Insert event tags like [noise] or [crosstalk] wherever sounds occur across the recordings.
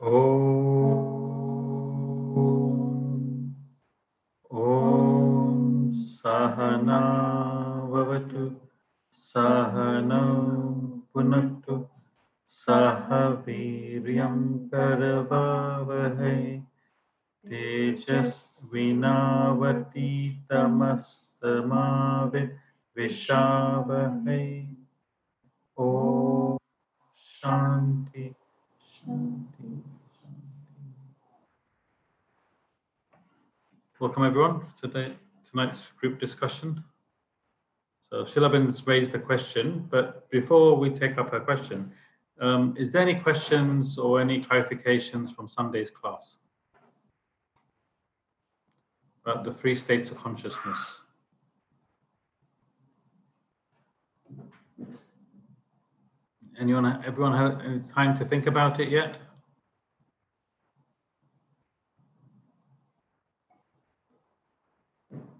ॐ ॐ सहना भवतु सहनौ सह वीर्यं करवावहै तेजस्विनावतीतमस्तमाविद्विषावहै ॐ शान्ति शान्ति शान्ति। Welcome everyone to tonight's group discussion. So Shilaben's raised a question, but before we take up her question, um, is there any questions or any clarifications from Sunday's class about the three states of consciousness? Anyone, everyone had any time to think about it yet?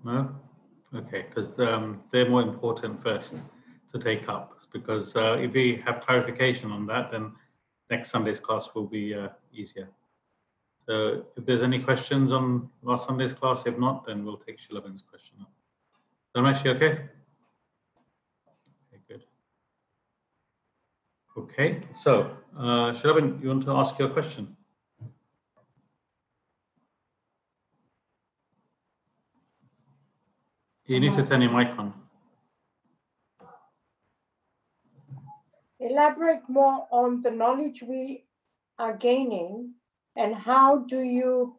No? Okay, because um, they're more important first to take up. Because uh, if we have clarification on that, then next Sunday's class will be uh, easier. So if there's any questions on last Sunday's class, if not, then we'll take Shilaben's question up. Ramesh, you okay? Okay, good. Okay, so uh, Shilaben, you want to ask your question? You need to turn your mic on. elaborate more on the knowledge we are gaining and how do you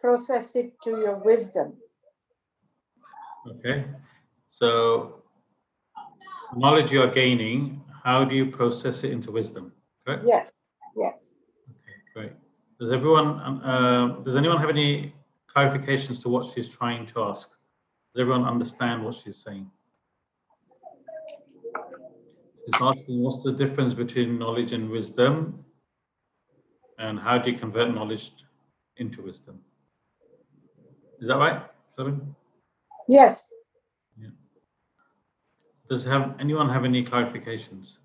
process it to your wisdom? Okay, so knowledge you are gaining, how do you process it into wisdom? Correct? Yes, yes. Okay, great. Does everyone, um, uh, does anyone have any clarifications to what she's trying to ask? Does everyone understand what she's saying? She's asking what's the difference between knowledge and wisdom, and how do you convert knowledge into wisdom? Is that right, Shabin? Yes, Does have anyone have any clarifications?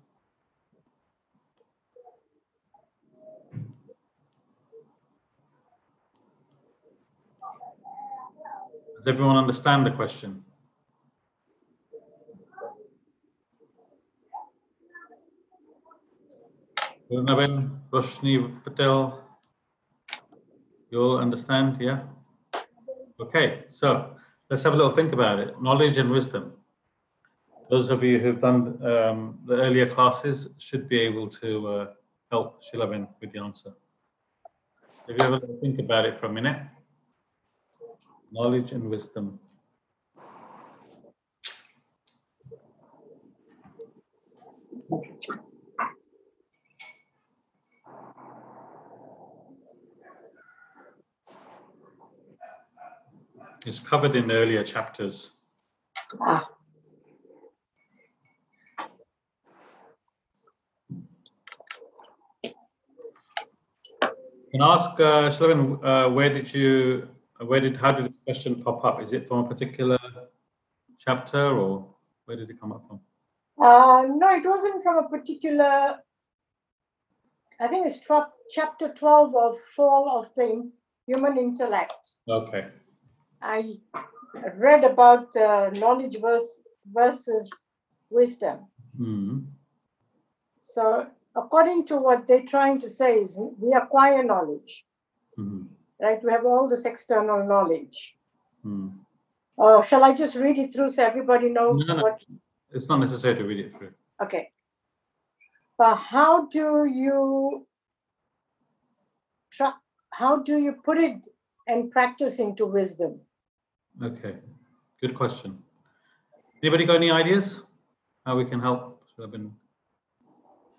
Does everyone understand the question? Gurnaben, Roshni Patel, you all understand, yeah? Okay, so let's have a little think about it. Knowledge and wisdom. Those of you who've done um, the earlier classes should be able to uh, help Shilaben with the answer. If you have a little think about it for a minute. Knowledge and wisdom. It's covered in earlier chapters. ah, Can I ask, uh, uh, where did you, where did, how did the question pop up? Is it from a particular chapter or where did it come up from? uh, no, it wasn't from a particular, I think it's tra- chapter 12 of Fall of the Human Intellect. Okay, I read about the knowledge verse, versus wisdom. hmm, So, according to what they're trying to say, is we acquire knowledge, hmm, right? We have all this external knowledge. hmm. Oh, shall I just read it through so everybody knows No, no. what? It's not necessary to read it through. Okay. But how do you try, how do you put it and practice into wisdom? Okay, good question. Anybody got any ideas how we can help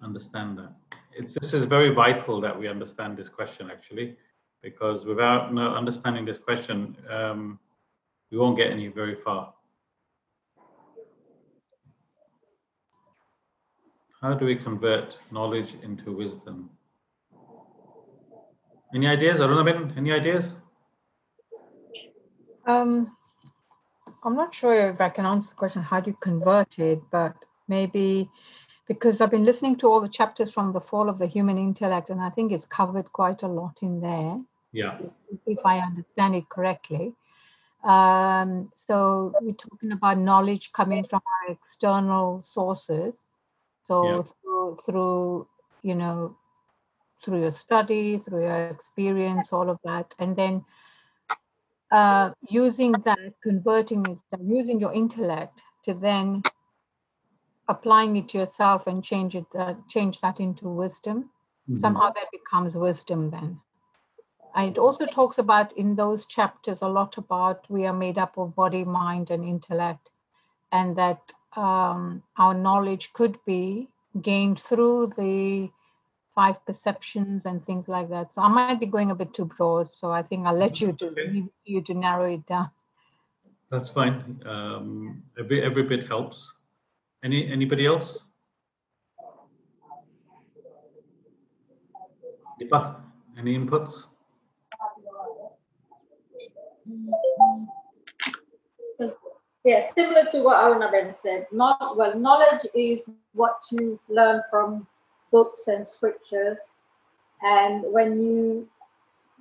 understand that? It's, this is very vital that we understand this question actually, because without understanding this question, um, we won't get any very far. How do we convert knowledge into wisdom? Any ideas? Arunaben, any ideas? Um, I'm not sure if I can answer the question, how do you convert it, but maybe because I've been listening to all the chapters from the fall of the human intellect, and I think it's covered quite a lot in there, Yeah. if I understand it correctly. Um, so we're talking about knowledge coming from our external sources. So Yeah. through, through, you know, through your study, through your experience, all of that, and then uh, using that, converting it, using your intellect to then applying it to yourself and change it, uh, change that into wisdom. Mhm. Somehow that becomes wisdom then. And it also talks about in those chapters a lot about we are made up of body, mind, and intellect, and that um, our knowledge could be gained through the five perceptions and things like that. So I might be going a bit too broad. So I think I'll let you to Okay. you to narrow it down. That's fine. Um, every every bit helps. Any anybody else? Deepa, any inputs? Yeah, similar to what Arunaben said. Not well, knowledge is what you learn from books and scriptures, and when you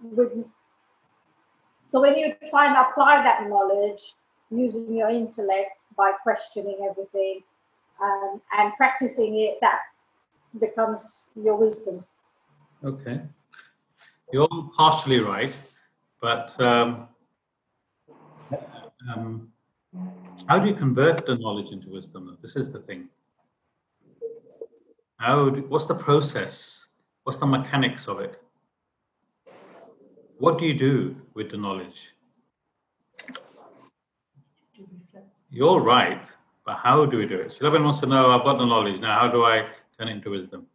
with so when you try and apply that knowledge using your intellect by questioning everything um, and practicing it, that becomes your wisdom. Okay. You're partially right, but um, um, how do you convert the knowledge into wisdom? This is the thing. How? Do, what's the process? What's the mechanics of it? What do you do with the knowledge? You're right, but how do we do it? Shilaben wants to know. I've got the knowledge now. How do I turn it into wisdom?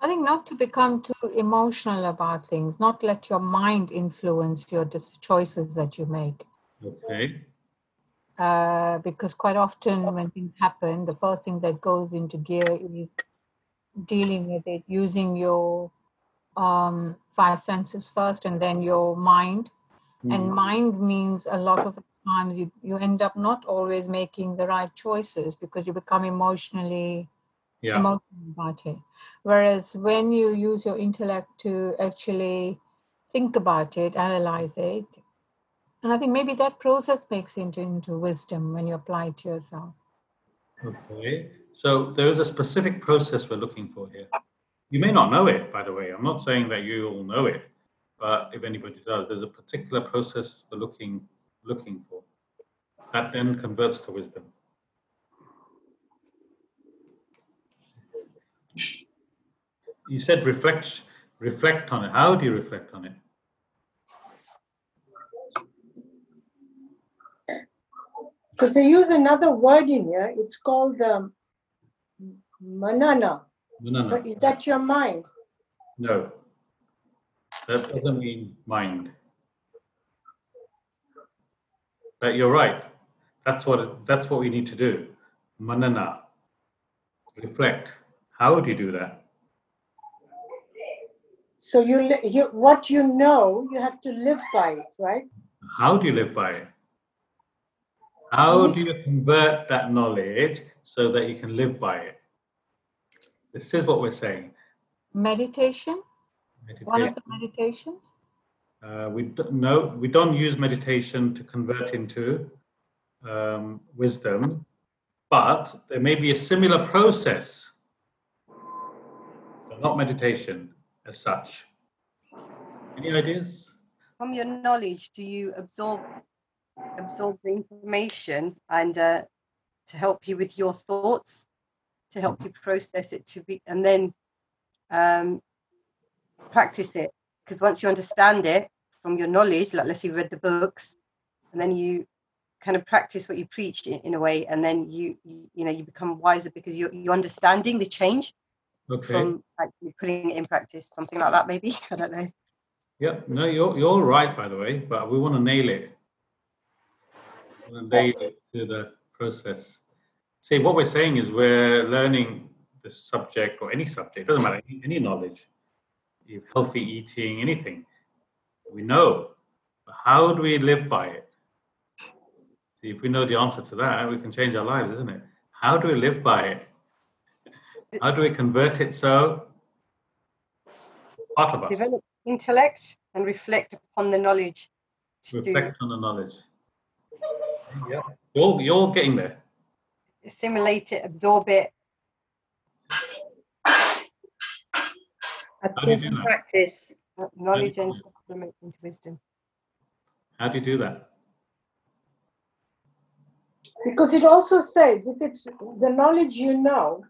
I think not to become too emotional about things, not let your mind influence your dis- choices that you make. Okay. Uh, because quite often when things happen, the first thing that goes into gear is dealing with it using your um, five senses first and then your mind. And Hmm. mind means a lot of the times you, you end up not always making the right choices because you become emotionally Yeah. emotional about it. Whereas when you use your intellect to actually think about it, analyze it, and I think maybe that process makes it into wisdom when you apply it to yourself. Okay, so there is a specific process we're looking for here. You may not know it, by the way. I'm not saying that you all know it, but if anybody does, there's a particular process we're looking looking for that then converts to wisdom. You said reflect reflect on it. How do you reflect on it? Because they use another word in here. It's called um, manana. No, So is that your mind? No. That doesn't mean mind. But you're right. That's what that's what we need to do. Manana. Reflect. How do you do that? So you, you what you know, you have to live by it, right? How do you live by it? How do you convert that knowledge so that you can live by it? This is what we're saying. Meditation, one of the meditations. Uh, we don't, no, we don't use meditation to convert into um, wisdom, but there may be a similar process. So not meditation as such. Any ideas? from your knowledge do you absorb absorb the information and uh, to help you with your thoughts to help you process it to be and then um, practice it because once you understand it from your knowledge like let's say you read the books and then you kind of practice what you preach in, in a way and then you, you you know you become wiser because you're, you're understanding the change Okay. from actually putting it in practice something like that maybe [laughs] i don't know Yeah, no, you're you're right, by the way, but we want to nail it. We want to nail it to the process. See, what we're saying is we're learning the subject or any subject, doesn't matter, any, any knowledge, healthy eating, anything. We know. But how do we live by it? See, if we know the answer to that, we can change our lives, isn't it? How do we live by it? How do we convert it so part of us? Develop intellect and reflect upon the knowledge. To Reflect on the knowledge. Yeah, you're, you're getting there. assimilate it, absorb it. How do you do that? Practice. Knowledge and supplement into wisdom. How do you do that? Because it also says if it's the knowledge you know,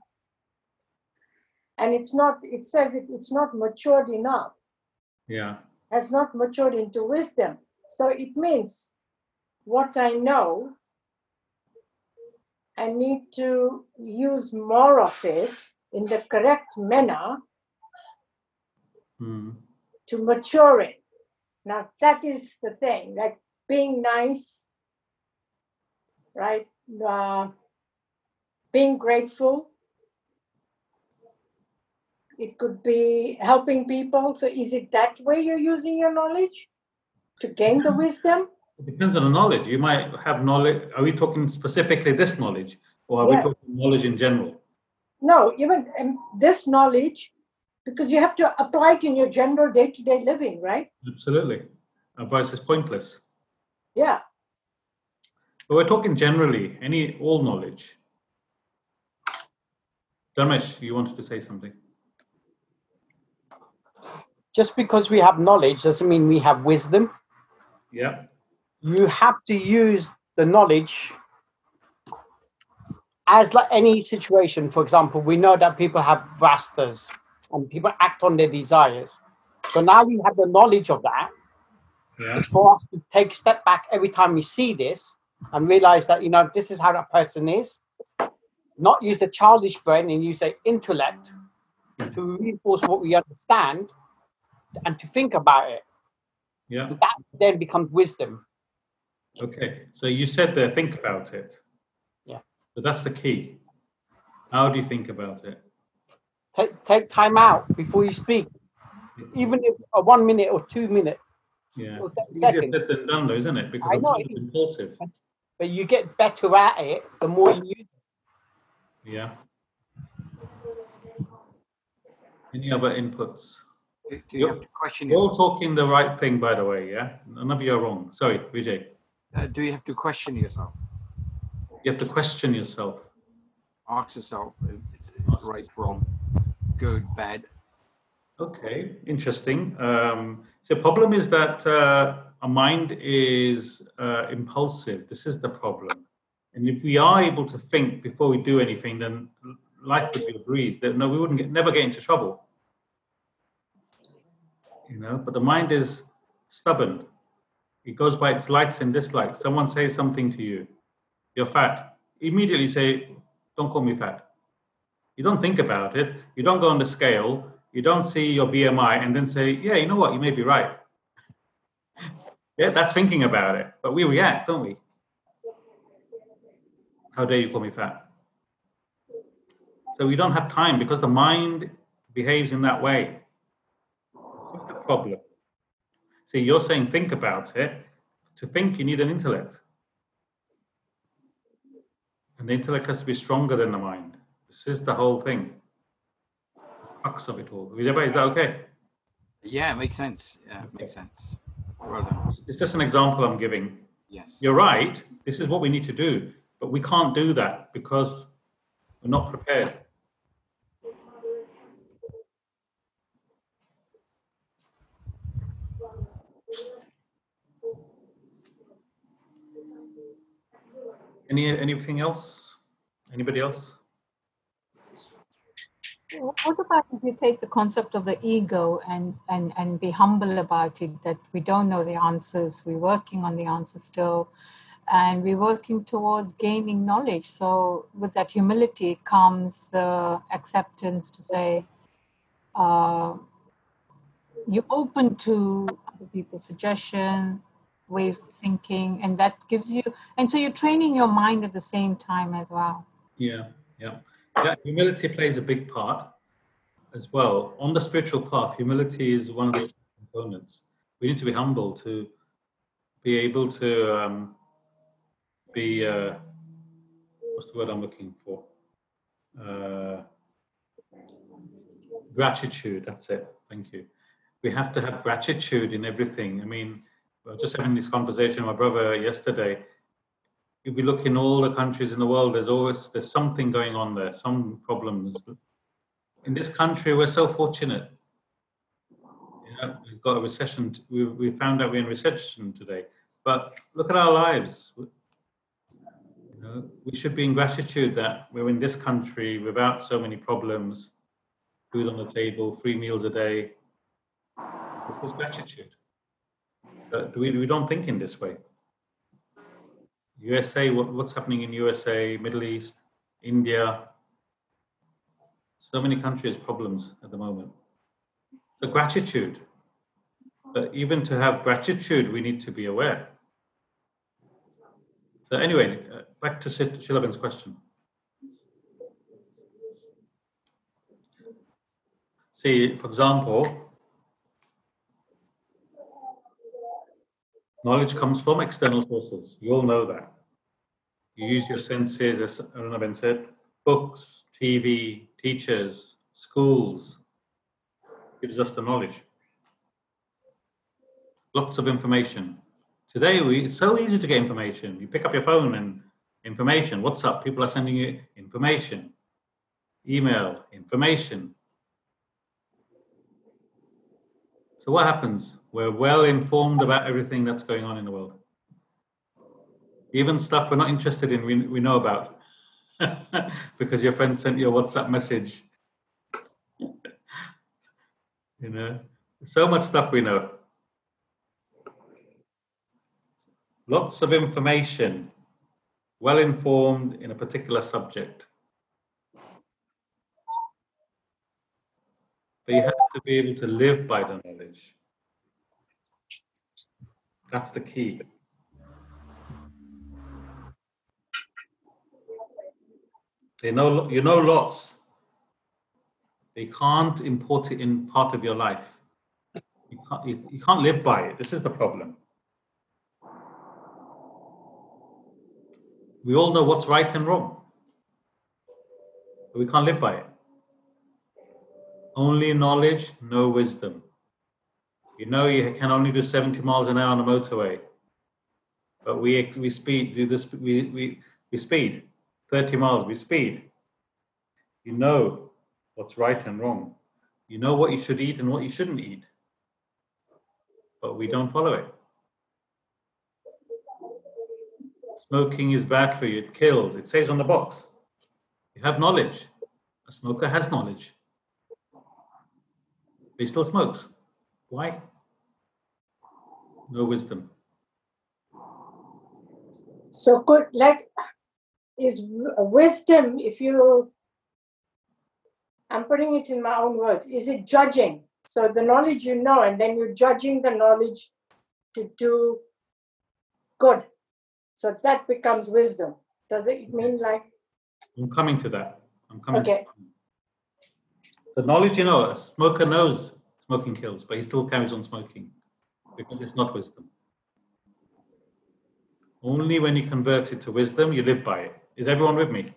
and it's not, it says it, it's not matured enough, Yeah, has not matured into wisdom. So it means what I know, I need to use more of it in the correct manner Hmm. to mature it. Now, that is the thing, like being nice, right? Uh, being grateful. It could be helping people. So, is it that way you're using your knowledge to gain the wisdom? It depends on the knowledge. You might have knowledge. Are we talking specifically this knowledge, or are Yeah. we talking knowledge in general? No, even um, this knowledge, because you have to apply it in your general day to day living, right? Absolutely. Otherwise, it's pointless. Yeah. But we're talking generally, any all knowledge. Dharmesh, you wanted to say something? Just because we have knowledge doesn't mean we have wisdom. Yeah. You have to use the knowledge as like any situation. For example, we know that people have vasanas and people act on their desires. So now we have the knowledge of that. Yeah. It's for us to take a step back every time we see this and realize that you know this is how that person is. Not use the childish brain and use the intellect to reinforce what we understand and to think about it. Yeah. That then becomes wisdom. Okay. So you said there, think about it. Yeah. So that's the key. How do you think about it? Take take time out before you speak, even if a one minute or two minute, Yeah. It's easier seconds. said than done, though, isn't it? Because I know it is is. impulsive. but you get better at it the more you use. it. Yeah. Any other inputs? Do do you Yep. have to question You're all yourself? talking the right thing, by the way. Yeah. None of you are wrong. Sorry, Vijay. Uh, do you have to question yourself? You have to question yourself. Ask yourself if it's right, wrong, good, bad. Okay, interesting. Um, so problem is that uh, our mind is uh, impulsive. This is the problem. And if we are able to think before we do anything, then life would be a breeze. That no, we wouldn't get, never get into trouble. You know, but the mind is stubborn. It goes by its likes and dislikes. Someone says something to you, you're fat. Immediately say, "Don't call me fat." You don't think about it. You don't go on the scale. You don't see your BMI and then say, yeah, you know what, you may be right. [laughs] yeah, that's thinking about it. But we react, don't we? How dare you call me fat? So we don't have time because the mind behaves in that way. Is the problem. See, you're saying think about it. To think, you need an intellect. And the intellect has to be stronger than the mind. This is the whole thing. Crux of it all. Is that okay? Yeah, makes sense. Yeah, makes sense. Well. It's just an example I'm giving. Yes. You're right. This is what we need to do, but we can't do that because we're not prepared. Any anything else? Anybody else? What about if you take the concept of the ego and, and, and be humble about it, that we don't know the answers, we're working on the answers still, and we're working towards gaining knowledge. So, with that humility comes the acceptance to say, uh, you're open to other people's suggestion, ways of thinking, and that gives you, and so you're training your mind at the same time as well. Yeah, yeah. Yeah, humility plays a big part as well. On the spiritual path, humility is one of the components. We need to be humble to be able to um, be uh, what's the word I'm looking for? Uh, gratitude, that's it. Thank you. We have to have gratitude in everything. I mean, Just having this conversation with my brother yesterday. If we look in all the countries in the world, there's always there's something going on there, some problems. In this country, we're so fortunate. You know, we've got a recession. We, we found out we're in recession today. But look at our lives. You know, we should be in gratitude that we're in this country without so many problems, food on the table, three meals a day. This is gratitude. We, we don't think in this way. USA, what, what's happening in USA, Middle East, India, so many countries problems at the moment. So gratitude. But even to have gratitude, we need to be aware. So anyway, uh, back to Shilaben's question. See, for example, knowledge comes from external sources. You all know that. You use your senses, as Arunaben said, books, TV, teachers, schools, gives us the knowledge. Lots of information. Today, we, it's so easy to get information. You pick up your phone and information. WhatsApp? People are sending you information, email, information. So, what happens? We're well informed about everything that's going on in the world. Even stuff we're not interested in, we, we know about [laughs] because your friend sent you a WhatsApp message. [laughs] you know, so much stuff we know. Lots of information, well informed in a particular subject. But you have to be able to live by the knowledge. That's the key. They know you know lots. They can't import it in part of your life. You can't, you, you can't live by it. This is the problem. We all know what's right and wrong, but we can't live by it. Only knowledge, no wisdom. You know you can only do 70 miles an hour on the motorway, but we we speed do this we we we speed 30 miles we speed. You know what's right and wrong. You know what you should eat and what you shouldn't eat, but we don't follow it. Smoking is bad for you, it kills. It says on the box. You have knowledge. A smoker has knowledge. But he still smokes. Why? No wisdom. So good, like, is wisdom, if you, I'm putting it in my own words, is it judging? So the knowledge you know, and then you're judging the knowledge to do good. So that becomes wisdom. Does it mean like, I'm coming to that. I'm coming to Okay. that. So knowledge, you know, a smoker knows smoking kills, but he still carries on smoking because it's not wisdom. Only when you convert it to wisdom, you live by it. Is everyone with me?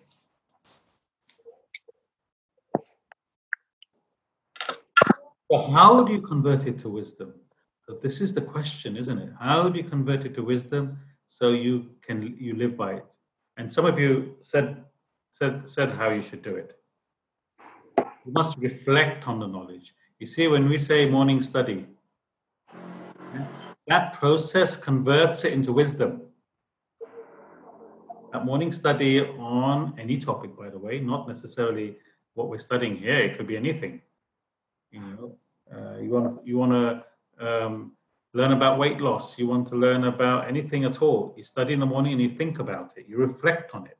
So how do you convert it to wisdom? So this is the question, isn't it? How do you convert it to wisdom so you can you live by it? And some of you said said said how you should do it. You must reflect on the knowledge. You see, when we say morning study, that process converts it into wisdom. That morning study on any topic, by the way, not necessarily what we're studying here. It could be anything. You know, uh, you want to you want to um, learn about weight loss. You want to learn about anything at all. You study in the morning and you think about it. You reflect on it.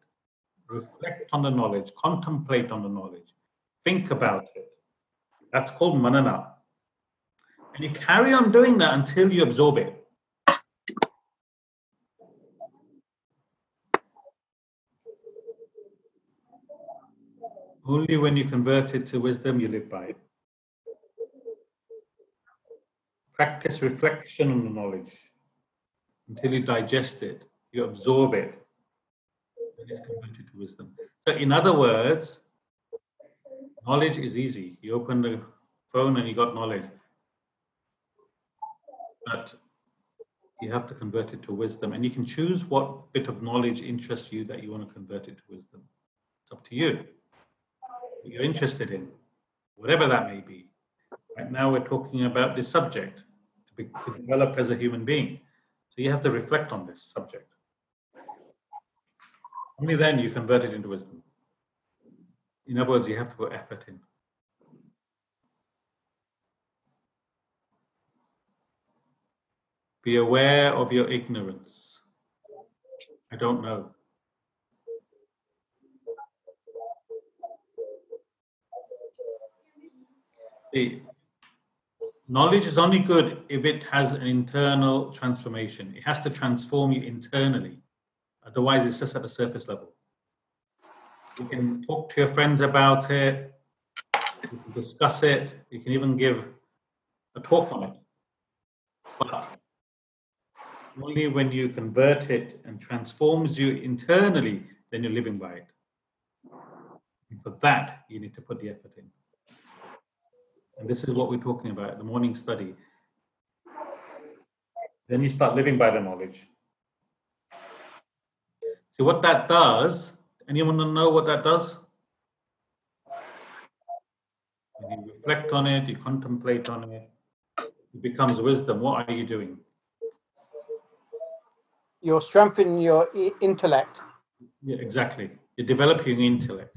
Reflect on the knowledge. Contemplate on the knowledge. Think about it. That's called manana. And you carry on doing that until you absorb it. Only when you convert it to wisdom, you live by it. Practice reflection on the knowledge until you digest it, you absorb it. then it's converted to wisdom. So, in other words, knowledge is easy. You open the phone and you got knowledge. But you have to convert it to wisdom. And you can choose what bit of knowledge interests you that you want to convert it to wisdom. It's up to you. What you're interested in, whatever that may be. Right now, we're talking about this subject to, be, to develop as a human being. So you have to reflect on this subject. Only then you convert it into wisdom. In other words, you have to put effort in. Be aware of your ignorance. I don't know. The knowledge is only good if it has an internal transformation. It has to transform you internally. Otherwise, it's just at the surface level. You can talk to your friends about it, you can discuss it, you can even give a talk on it. But only when you convert it and transforms you internally, then you're living by it. And for that, you need to put the effort in. And this is what we're talking about the morning study. Then you start living by the knowledge. So, what that does. Anyone know what that does? You reflect on it, you contemplate on it, it becomes wisdom. What are you doing? You're strengthening your i- intellect. Yeah, exactly. You're developing intellect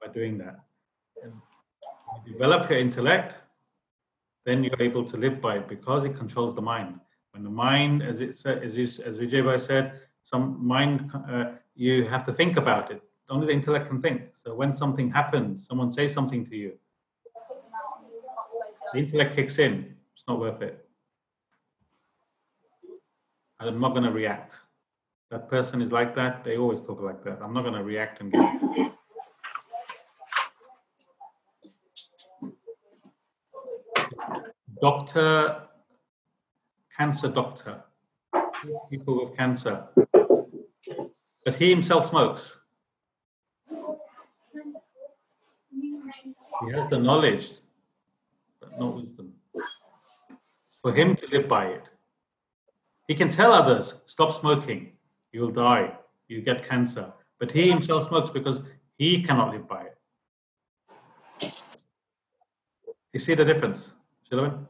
by doing that. And you develop your intellect, then you're able to live by it because it controls the mind. When the mind, as it said, as, you, as Vijay Bhai said, some mind, uh, you have to think about it. Only the intellect can think. So when something happens, someone says something to you, the intellect kicks in. It's not worth it. I'm not going to react. That person is like that. They always talk like that. I'm not going to react and get. Doctor, cancer doctor, people with cancer, but he himself smokes. He has the knowledge, but not wisdom. For him to live by it, he can tell others, stop smoking, you'll die, you get cancer. But he himself smokes because he cannot live by it. You see the difference, Shilawin?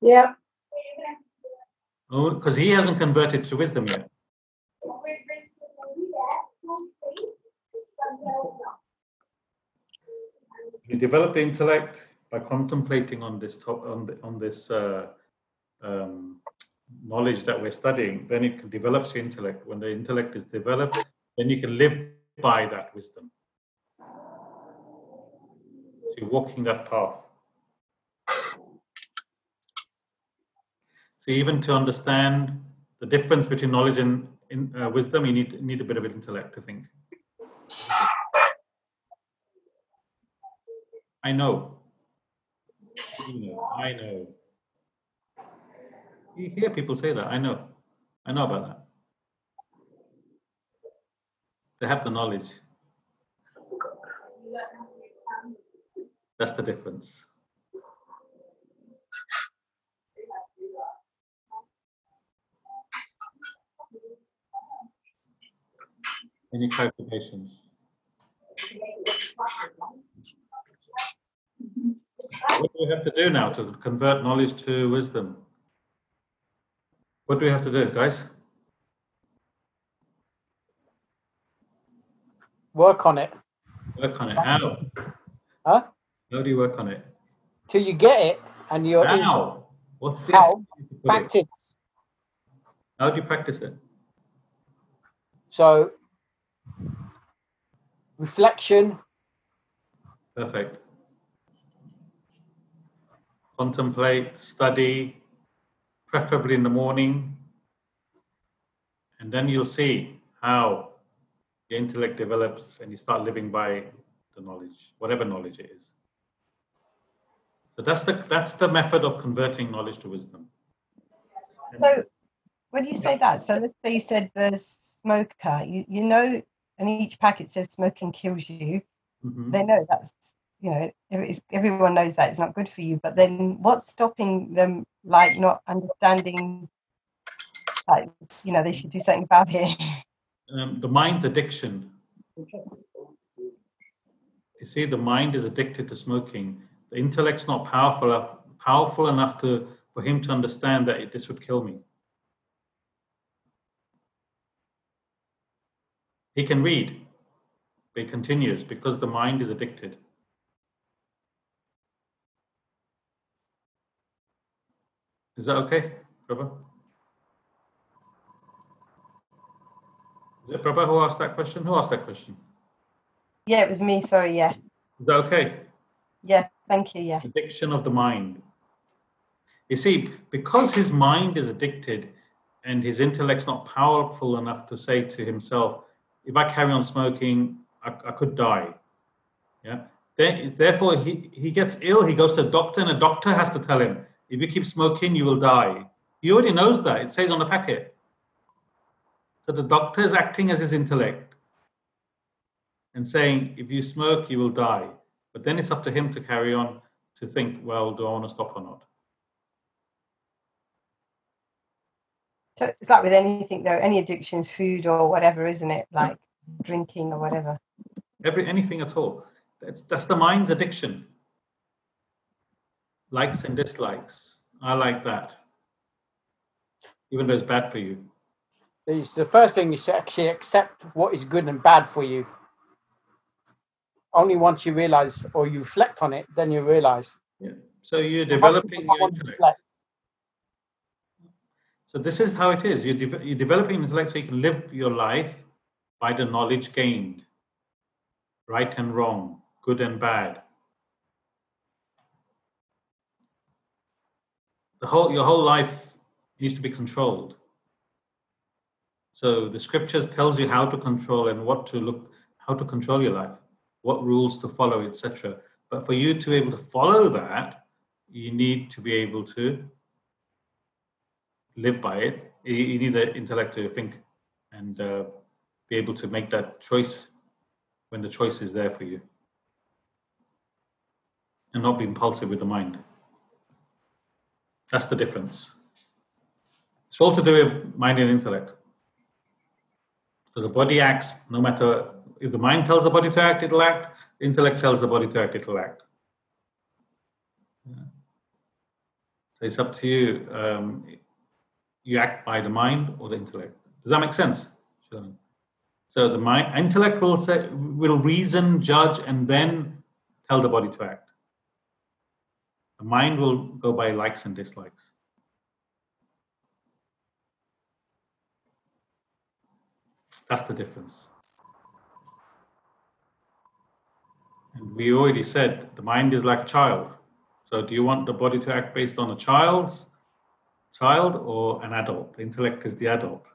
Yeah. Oh, because he hasn't converted to wisdom yet. You develop the intellect by contemplating on this top, on, the, on this uh, um, knowledge that we're studying. Then it develops your intellect. When the intellect is developed, then you can live by that wisdom. So you're walking that path. So even to understand the difference between knowledge and in, uh, wisdom, you need need a bit of intellect to think. I know. You know. I know. You hear people say that. I know. I know about that. They have the knowledge. That's the difference. Any clarifications? What do we have to do now to convert knowledge to wisdom? What do we have to do, guys? Work on it Work on it. How? Huh? How do you work on it? till you get it, and you're in How? What's the How? put it? practice. How do you practice it? So reflection, Perfect. Contemplate, study, preferably in the morning. And then you'll see how your intellect develops and you start living by the knowledge, whatever knowledge it is. So that's the that's the method of converting knowledge to wisdom. So when you say that, so let's say you said the smoker, you, you know and each packet says smoking kills you, Mhm. they know that's you know everyone knows that it's not good for you. But then what's stopping them like not understanding? Like you know they should do something about it. Um, the mind's addiction. You see, the mind is addicted to smoking. The intellect's not powerful powerful enough to for him to understand that this would kill me. He can read, but he continues because the mind is addicted. Is that okay, Prabha? Is it Prabha who asked that question? Who asked that question? Yeah, it was me. Sorry. Yeah, Is that okay? yeah. Thank you. Yeah, Addiction of the mind. You see, because his mind is addicted and his intellect's not powerful enough to say to himself, if I carry on smoking, I, I could die. Yeah. Then, therefore, he, he gets ill, he goes to a doctor, and a doctor has to tell him, if you keep smoking, you will die. He already knows that. It says on the packet. So the doctor is acting as his intellect and saying, if you smoke, you will die. But then it's up to him to carry on to think, well, do I want to stop or not? so it's like with anything though. Any addictions, food or whatever, isn't it? Like drinking or whatever. Every anything at all. That's that's the mind's addiction. Likes and dislikes. I like that. Even though it's bad for you. It's the first thing is to actually accept what is good and bad for you. Only once you realize or you reflect on it, then you realize. Yeah. So you're developing your intellect. So this is how it is. You're, de- you're developing intellect so you can live your life by the knowledge gained, right and wrong, good and bad. The whole your whole life needs to be controlled. So the scriptures tells you how to control and what to look, how to control your life, what rules to follow, etc. But for you to be able to follow that, you need to be able to live by it. You, need the intellect to think and uh, be able to make that choice when the choice is there for you, and not be impulsive with the mind. That's the difference. It's all to do with mind and intellect. So the body acts no matter if the mind tells the body to act, it'll act. The intellect tells the body to act, it'll act. Yeah. So it's up to you. Um, you act by the mind or the intellect. Does that make sense? So the mind, intellect will say, will reason, judge, and then tell the body to act. Mind will go by likes and dislikes. That's the difference. And we already said the mind is like a child. So do you want the body to act based on a child's child or an adult? The intellect is the adult.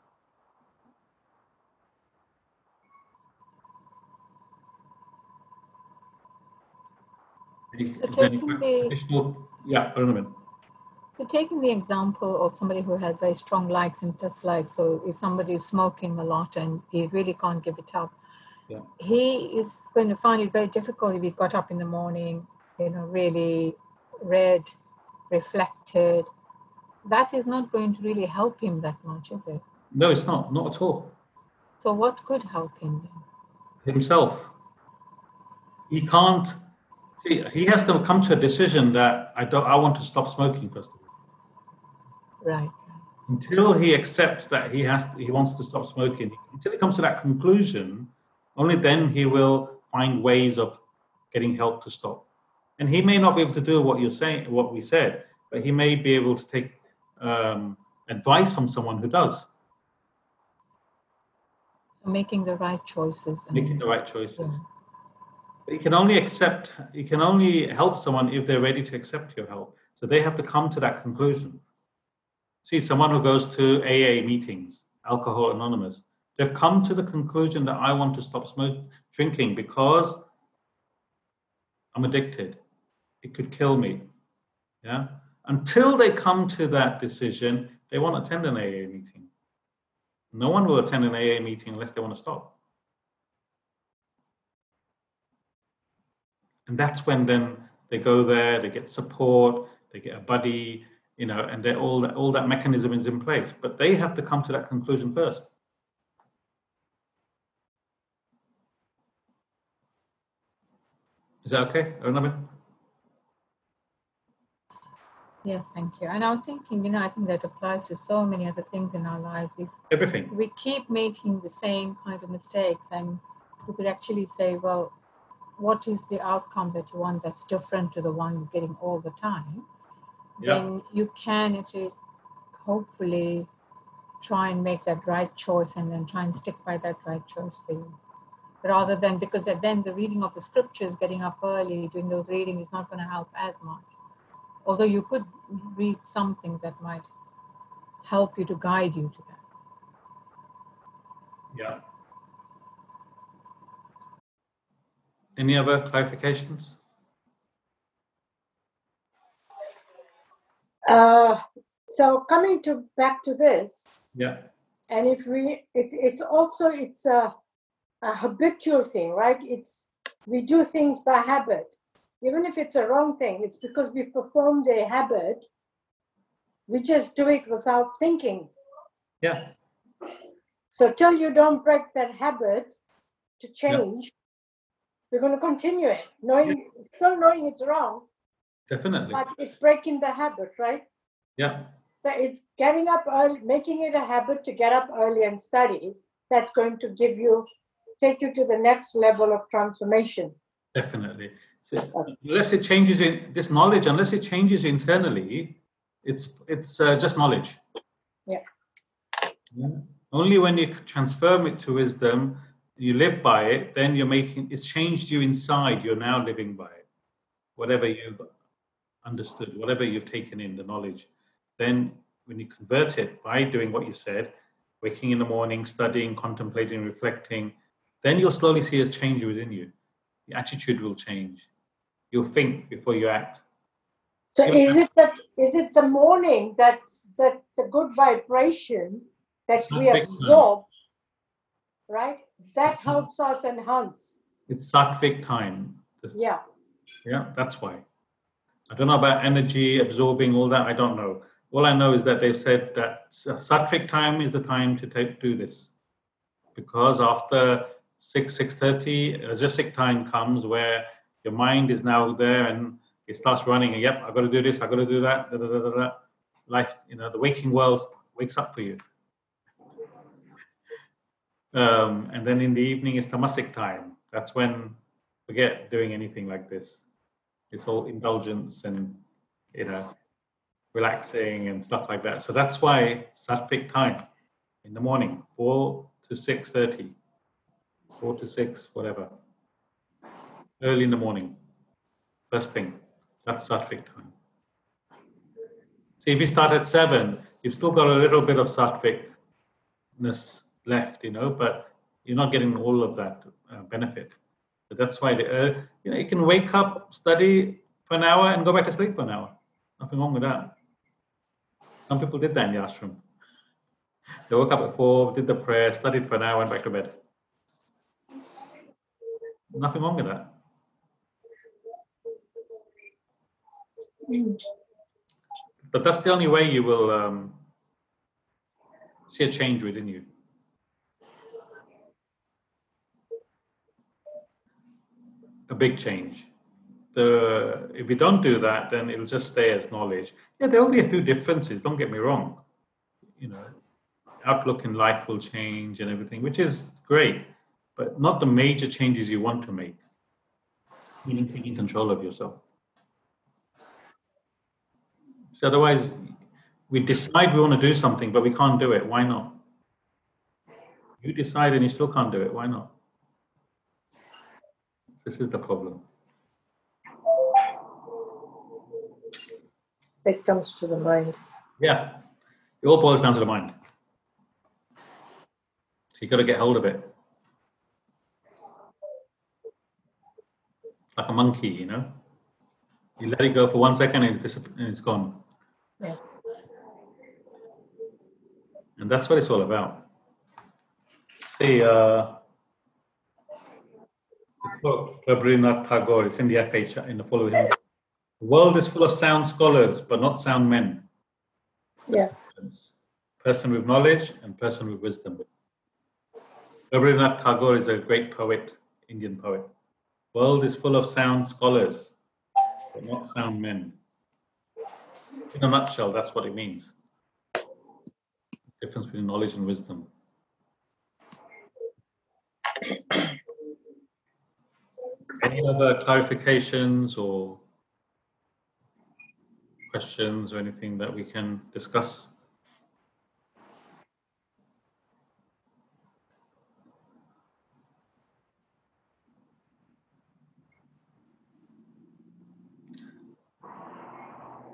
Any- So is there any taking the- Yeah, Parnaman. So taking the example of somebody who has very strong likes and dislikes, so if somebody is smoking a lot and he really can't give it up, Yeah. he is going to find it very difficult if he got up in the morning, you know, really read, reflected. That is not going to really help him that much, is it? No, it's not. Not at all. So what could help him then? himself. He can't see. He has to come to a decision that I don't. I want to stop smoking first of all. Right. Until he accepts that he has, he wants to stop smoking. Until he comes to that conclusion, only then he will find ways of getting help to stop. And he may not be able to do what you're saying, what we said, but he may be able to take um, advice from someone who does, So making the right choices. and- making the right choices. yeah. You can only accept, you can only help someone if they're ready to accept your help. So they have to come to that conclusion. See, someone who goes to AA meetings, Alcohol Anonymous, they've come to the conclusion that I want to stop smoking, drinking because I'm addicted. It could kill me. Yeah. Until they come to that decision, they won't attend an AA meeting. No one will attend an AA meeting unless they want to stop. And that's when then they go there, they get support, they get a buddy, you know, and they all that all that mechanism is in place. But they have to come to that conclusion first. Is that okay, Arunaben? Yes, thank you. And I was thinking, you know, I think that applies to so many other things in our lives. If Everything. we keep making the same kind of mistakes, and we could actually say, well, what is the outcome that you want that's different to the one you're getting all the time? Yeah. Then you can actually hopefully try and make that right choice and then try and stick by that right choice for you. Rather than because then the reading of the scriptures, getting up early, doing those reading is not going to help as much. Although you could read something that might help you to guide you to that. Yeah. Any other clarifications? Uh, so coming to back to this, Yeah. and if we, it, it's also it's a, a habitual thing, right? It's we do things by habit, even if it's a wrong thing. It's because we performed a habit. We just do it without thinking. Yeah. So till you don't break that habit to change, we're going to continue it, knowing still knowing it's wrong, Definitely. but it's breaking the habit, right? Yeah. So it's getting up early, making it a habit to get up early and study. That's going to give you, take you to the next level of transformation. Definitely. So unless it changes in this knowledge, unless it changes internally, it's it's uh, just knowledge. Yeah. Yeah. Only when you transform it to wisdom, you live by it, then you're making it's changed you inside. You're now living by it. Whatever you've understood, whatever you've taken in the knowledge, then when you convert it by doing what you've said, waking in the morning, studying, contemplating, reflecting, then you'll slowly see a change within you. The attitude will change. You'll think before you act. So is it that is it the morning that that the good vibration that we not fixed now. absorb, right? That helps us enhance. It's sattvic time. Yeah. Yeah, that's why. I don't know about energy absorbing all that. I don't know. All I know is that they've said that sattvic time is the time to take do this, because after six six thirty, rajasic time comes where your mind is now there and it starts running. And yep, I've got to do this. I've got to do that. Da, da, da. Life, you know, the waking world wakes up for you. Um, and then in the evening is tamasic time. That's when forget doing anything like this. It's all indulgence and you know relaxing and stuff like that. So that's why sattvic time in the morning, four to six thirty, four to six, whatever, early in the morning, first thing. That's sattvic time. See, if you start at seven, you've still got a little bit of sattvicness left, you know, but you're not getting all of that uh, benefit. So that's why uh, you know you can wake up, study for an hour, and go back to sleep for an hour. Nothing wrong with that. Some people did that in the ashram. They woke up at four, did the prayer, studied for an hour, went back to bed. Nothing wrong with that. But that's the only way you will um, see a change within you. A big change. The if we don't do that, then it'll just stay as knowledge. Yeah, there will be a few differences. Don't get me wrong. You know, outlook in life will change and everything, which is great, but not the major changes you want to make. Meaning taking control of yourself. So otherwise, we decide we want to do something, but we can't do it. Why not? You decide and you still can't do it. Why not? This is the problem. It comes to the mind. Yeah, it all boils down to the mind. So you got to get hold of it. Like a monkey, you know. You let it go for one second and it's, and it's gone. Yeah. And that's what it's all about. The, uh, Rabindranath Tagore. It's in the FH in the following. The world is full of sound scholars, but not sound men. Yeah. Person with knowledge and person with wisdom. Rabindranath Tagore is a great poet, Indian poet. World is full of sound scholars, but not sound men. In a nutshell, that's what it means. Difference between knowledge and wisdom. Any other clarifications or questions or anything that we can discuss?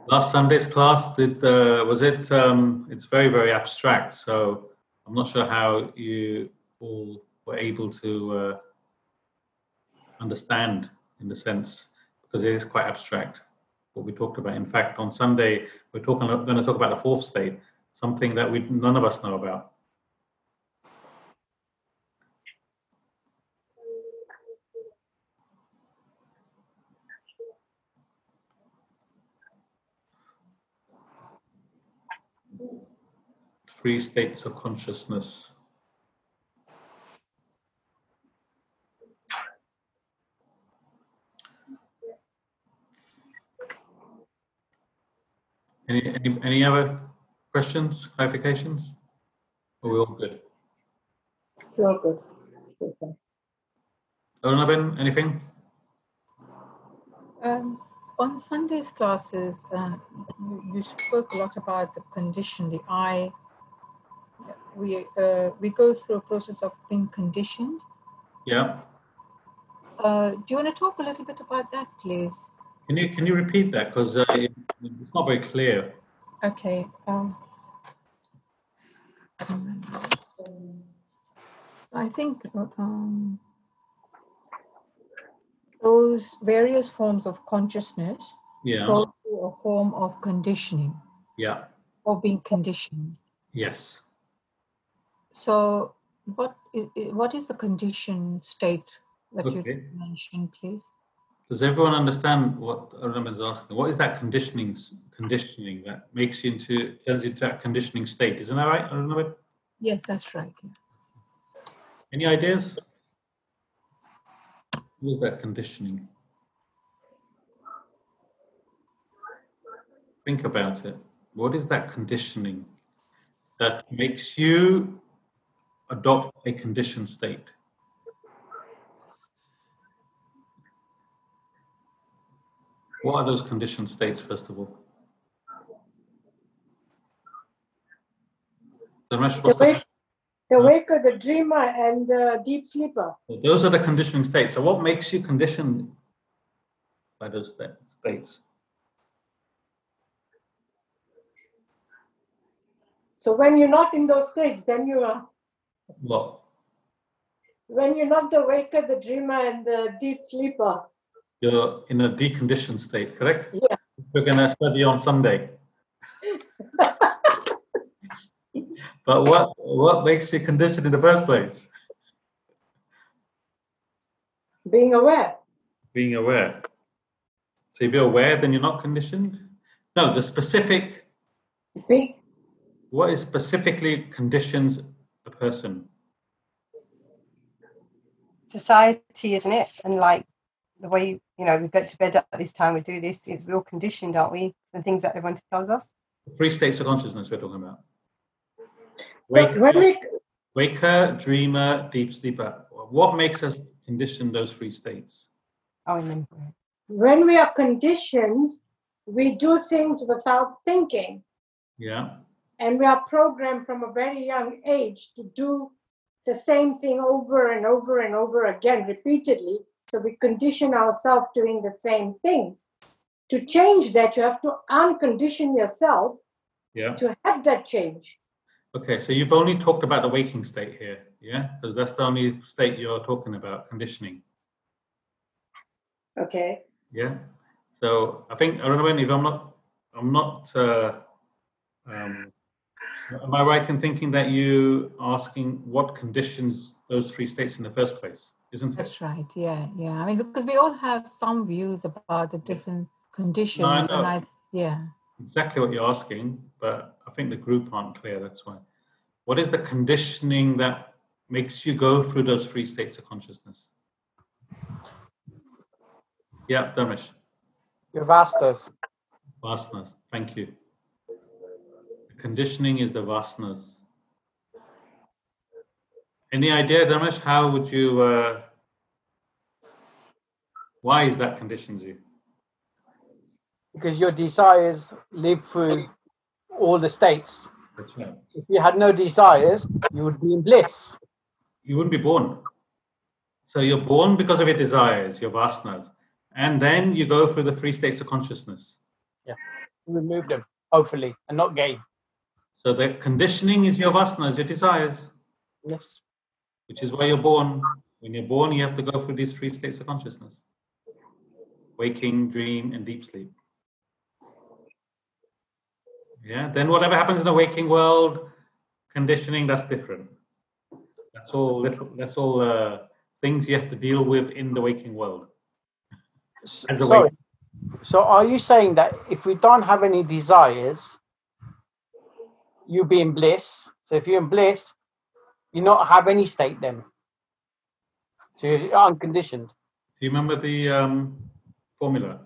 Last Sunday's class, did uh, was it? Um, it's very very abstract, so I'm not sure how you all were able to uh, understand in the sense because it is quite abstract what we talked about. In fact, on Sunday we're talking going to talk about the fourth state, something that we none of us know about. Three states of consciousness. Any, any, any other questions, clarifications? Are we all good? Feel good. Okay. Arunaben, anything? Um, on Sunday's classes, uh, you, you spoke a lot about the condition, the eye. We uh, we go through a process of being conditioned. Yeah. Uh, do you want to talk a little bit about that, please? Can you can you repeat that because uh, it's not very clear. Okay. Um, I think um, those various forms of consciousness Yeah. go through a form of conditioning, Yeah. of being conditioned. Yes. So, what is what is the conditioned state that Okay. you mentioned, please? Does everyone understand what Arunaben's asking? What is that conditioning conditioning that makes you into turns into that conditioning state? Isn't that right, Arunaben? Yes, that's right. Any ideas? What is that conditioning? Think about it. What is that conditioning that makes you adopt a conditioned state? What are those conditioned states, first of all? Ramesh, The what's the- wake, the waker, the dreamer, and the deep sleeper. Those are the conditioning states. So what makes you conditioned by those sta- states? So when you're not in those states, then you are. What? When you're not the waker, the dreamer, and the deep sleeper. You're in a deconditioned state, correct? Yeah. We're going to study on Sunday. [laughs] but what what makes you conditioned in the first place? Being aware. Being aware. So if you're aware, then you're not conditioned. No, the specific. Be, What is specifically conditions a person? Society, isn't it? And like the way you know we go to bed at this time, we do this. It's we're all conditioned, aren't we? The things that everyone tells us. The three states of consciousness we're talking about. so Wake- when we Waker, dreamer, deep sleeper. What makes us condition those three states? Oh, and then when we are conditioned, we do things without thinking. Yeah. and we are programmed from a very young age to do the same thing over and over and over again repeatedly so we condition ourselves doing the same things to change that you have to uncondition yourself Yeah. to have that change Okay. So you've only talked about the waking state here. Yeah. Because that's the only state you're talking about conditioning. okay Yeah. So I think I remember if I'm not, I'm not. Uh, um, am I right in thinking that you asking what conditions those three states in the first place? Isn't it? That's right. Yeah, yeah. I mean, because we all have some views about the different conditions, and know. I, yeah. Exactly what you're asking, but I think the group aren't clear. That's why. What is the conditioning that makes you go through those three states of consciousness? Yeah, Dharmesh. You've asked us. Vasanas. Thank you. The conditioning is the vasanas. Any idea, Dharmesh? How would you? Uh, why is that conditions you? because your desires live through all the states. That's right. If you had no desires, you would be in bliss. You wouldn't be born. So you're born because of your desires, your vasanas, and then you go through the three states of consciousness. Yeah. Remove them, hopefully, and not gain. So the conditioning is your vasanas, your desires, Yes. Which is why you're born. When you're born, you have to go through these three states of consciousness waking, dream, and deep sleep. Yeah, then whatever happens in the waking world, conditioning, that's different. That's all little, that's all uh, things you have to deal with in the waking world. As a Sorry. So are you saying that if we don't have any desires, you be in bliss? So if you're in bliss, you not have any state then. So you're unconditioned. Do you remember the um, formula?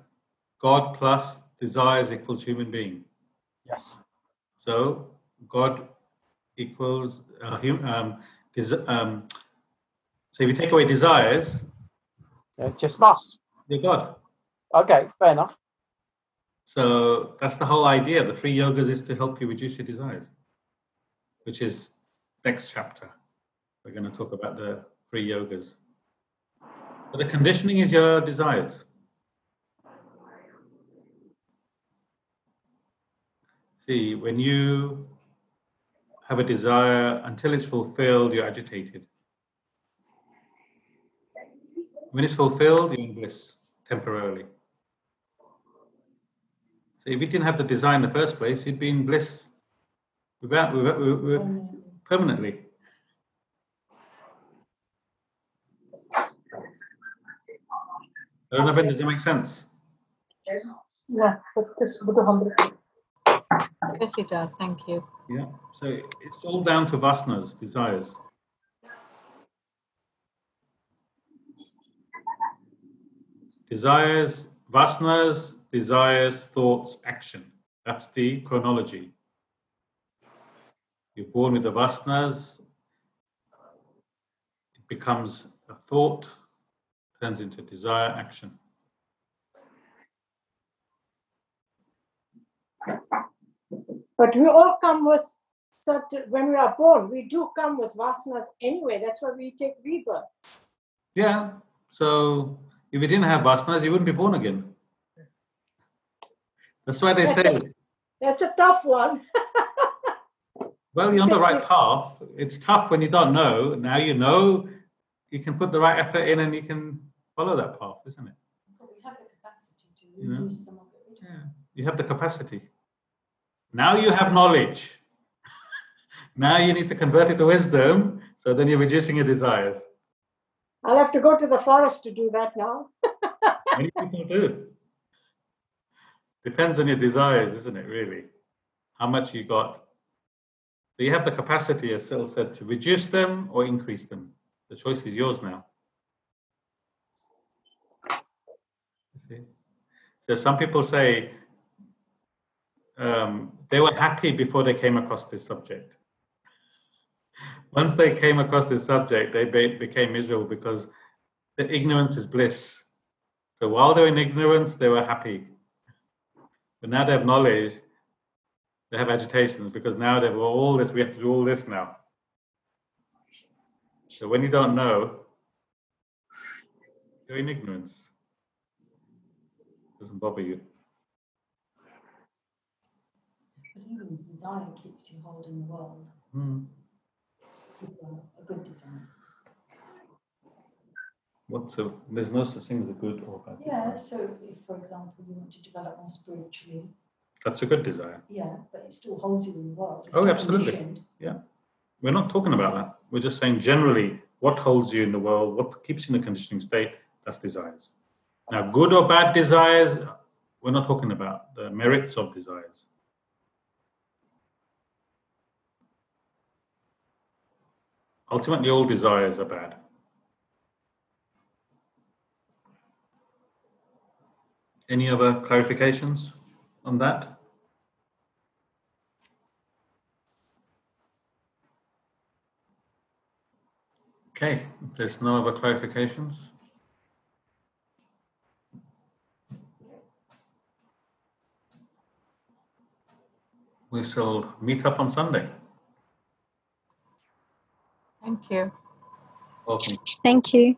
God plus desires equals human being. Yes. So God equals uh, hum, um, des- um, so if you take away desires, Yeah, just must. you're God. Okay, fair enough. So that's the whole idea. The three yogas is to help you reduce your desires, which is next chapter. We're going to talk about the three yogas. But the conditioning is your desires. See, when you have a desire until it's fulfilled, you're agitated. When it's fulfilled, you're in bliss temporarily. So if you didn't have the desire in the first place, you'd be in bliss without, without, without permanently. I don't know, Ben, does that make sense? Yeah, but this would humble. Yes, it does. Thank you. Yeah. So it's all down to vasanas, desires. Desires, vasanas, desires, thoughts, action. That's the chronology. You're born with the vasanas, it becomes a thought, turns into desire, action. But we all come with certain, when we are born, we do come with vasanas anyway. That's why we take rebirth. Yeah. So if you didn't have vasanas, you wouldn't be born again. That's why they [laughs] say, That's a tough one. [laughs] well, you're on the right path. It's tough when you don't know. Now you know, you can put the right effort in and you can follow that path, isn't it? But we have the capacity to reduce them or of them. Yeah. You have the capacity. Now you have knowledge. [laughs] now you need to convert it to wisdom. So then you're reducing your desires. I'll have to go to the forest to do that now. [laughs] Many people do. Depends on your desires, isn't it, really? How much you got. So you have the capacity, as Sil said, to reduce them or increase them. The choice is yours now. So some people say um, they were happy before they came across this subject. [laughs] Once they came across this subject, they be- became miserable because the ignorance is bliss. So while they were in ignorance, they were happy. But now they have knowledge, they have agitations because now they've all this, we have to do all this now. So when you don't know, you're in ignorance. Doesn't bother you. But even desire keeps you holding the world. Hmm. A good desire. What's a, there's no such thing as a good or bad. Yeah, desire. so if, for example, you want to develop more spiritually, That's a good desire. yeah, but it still holds you in the world. Oh, absolutely. Yeah. We're not talking about that. We're just saying generally what holds you in the world, what keeps you in a conditioning state, that's desires. Now, good or bad desires, we're not talking about the merits of desires. Ultimately, all desires are bad. Any other clarifications on that? Okay, there's no other clarifications. We shall meet up on Sunday. Thank you. Welcome. Thank you.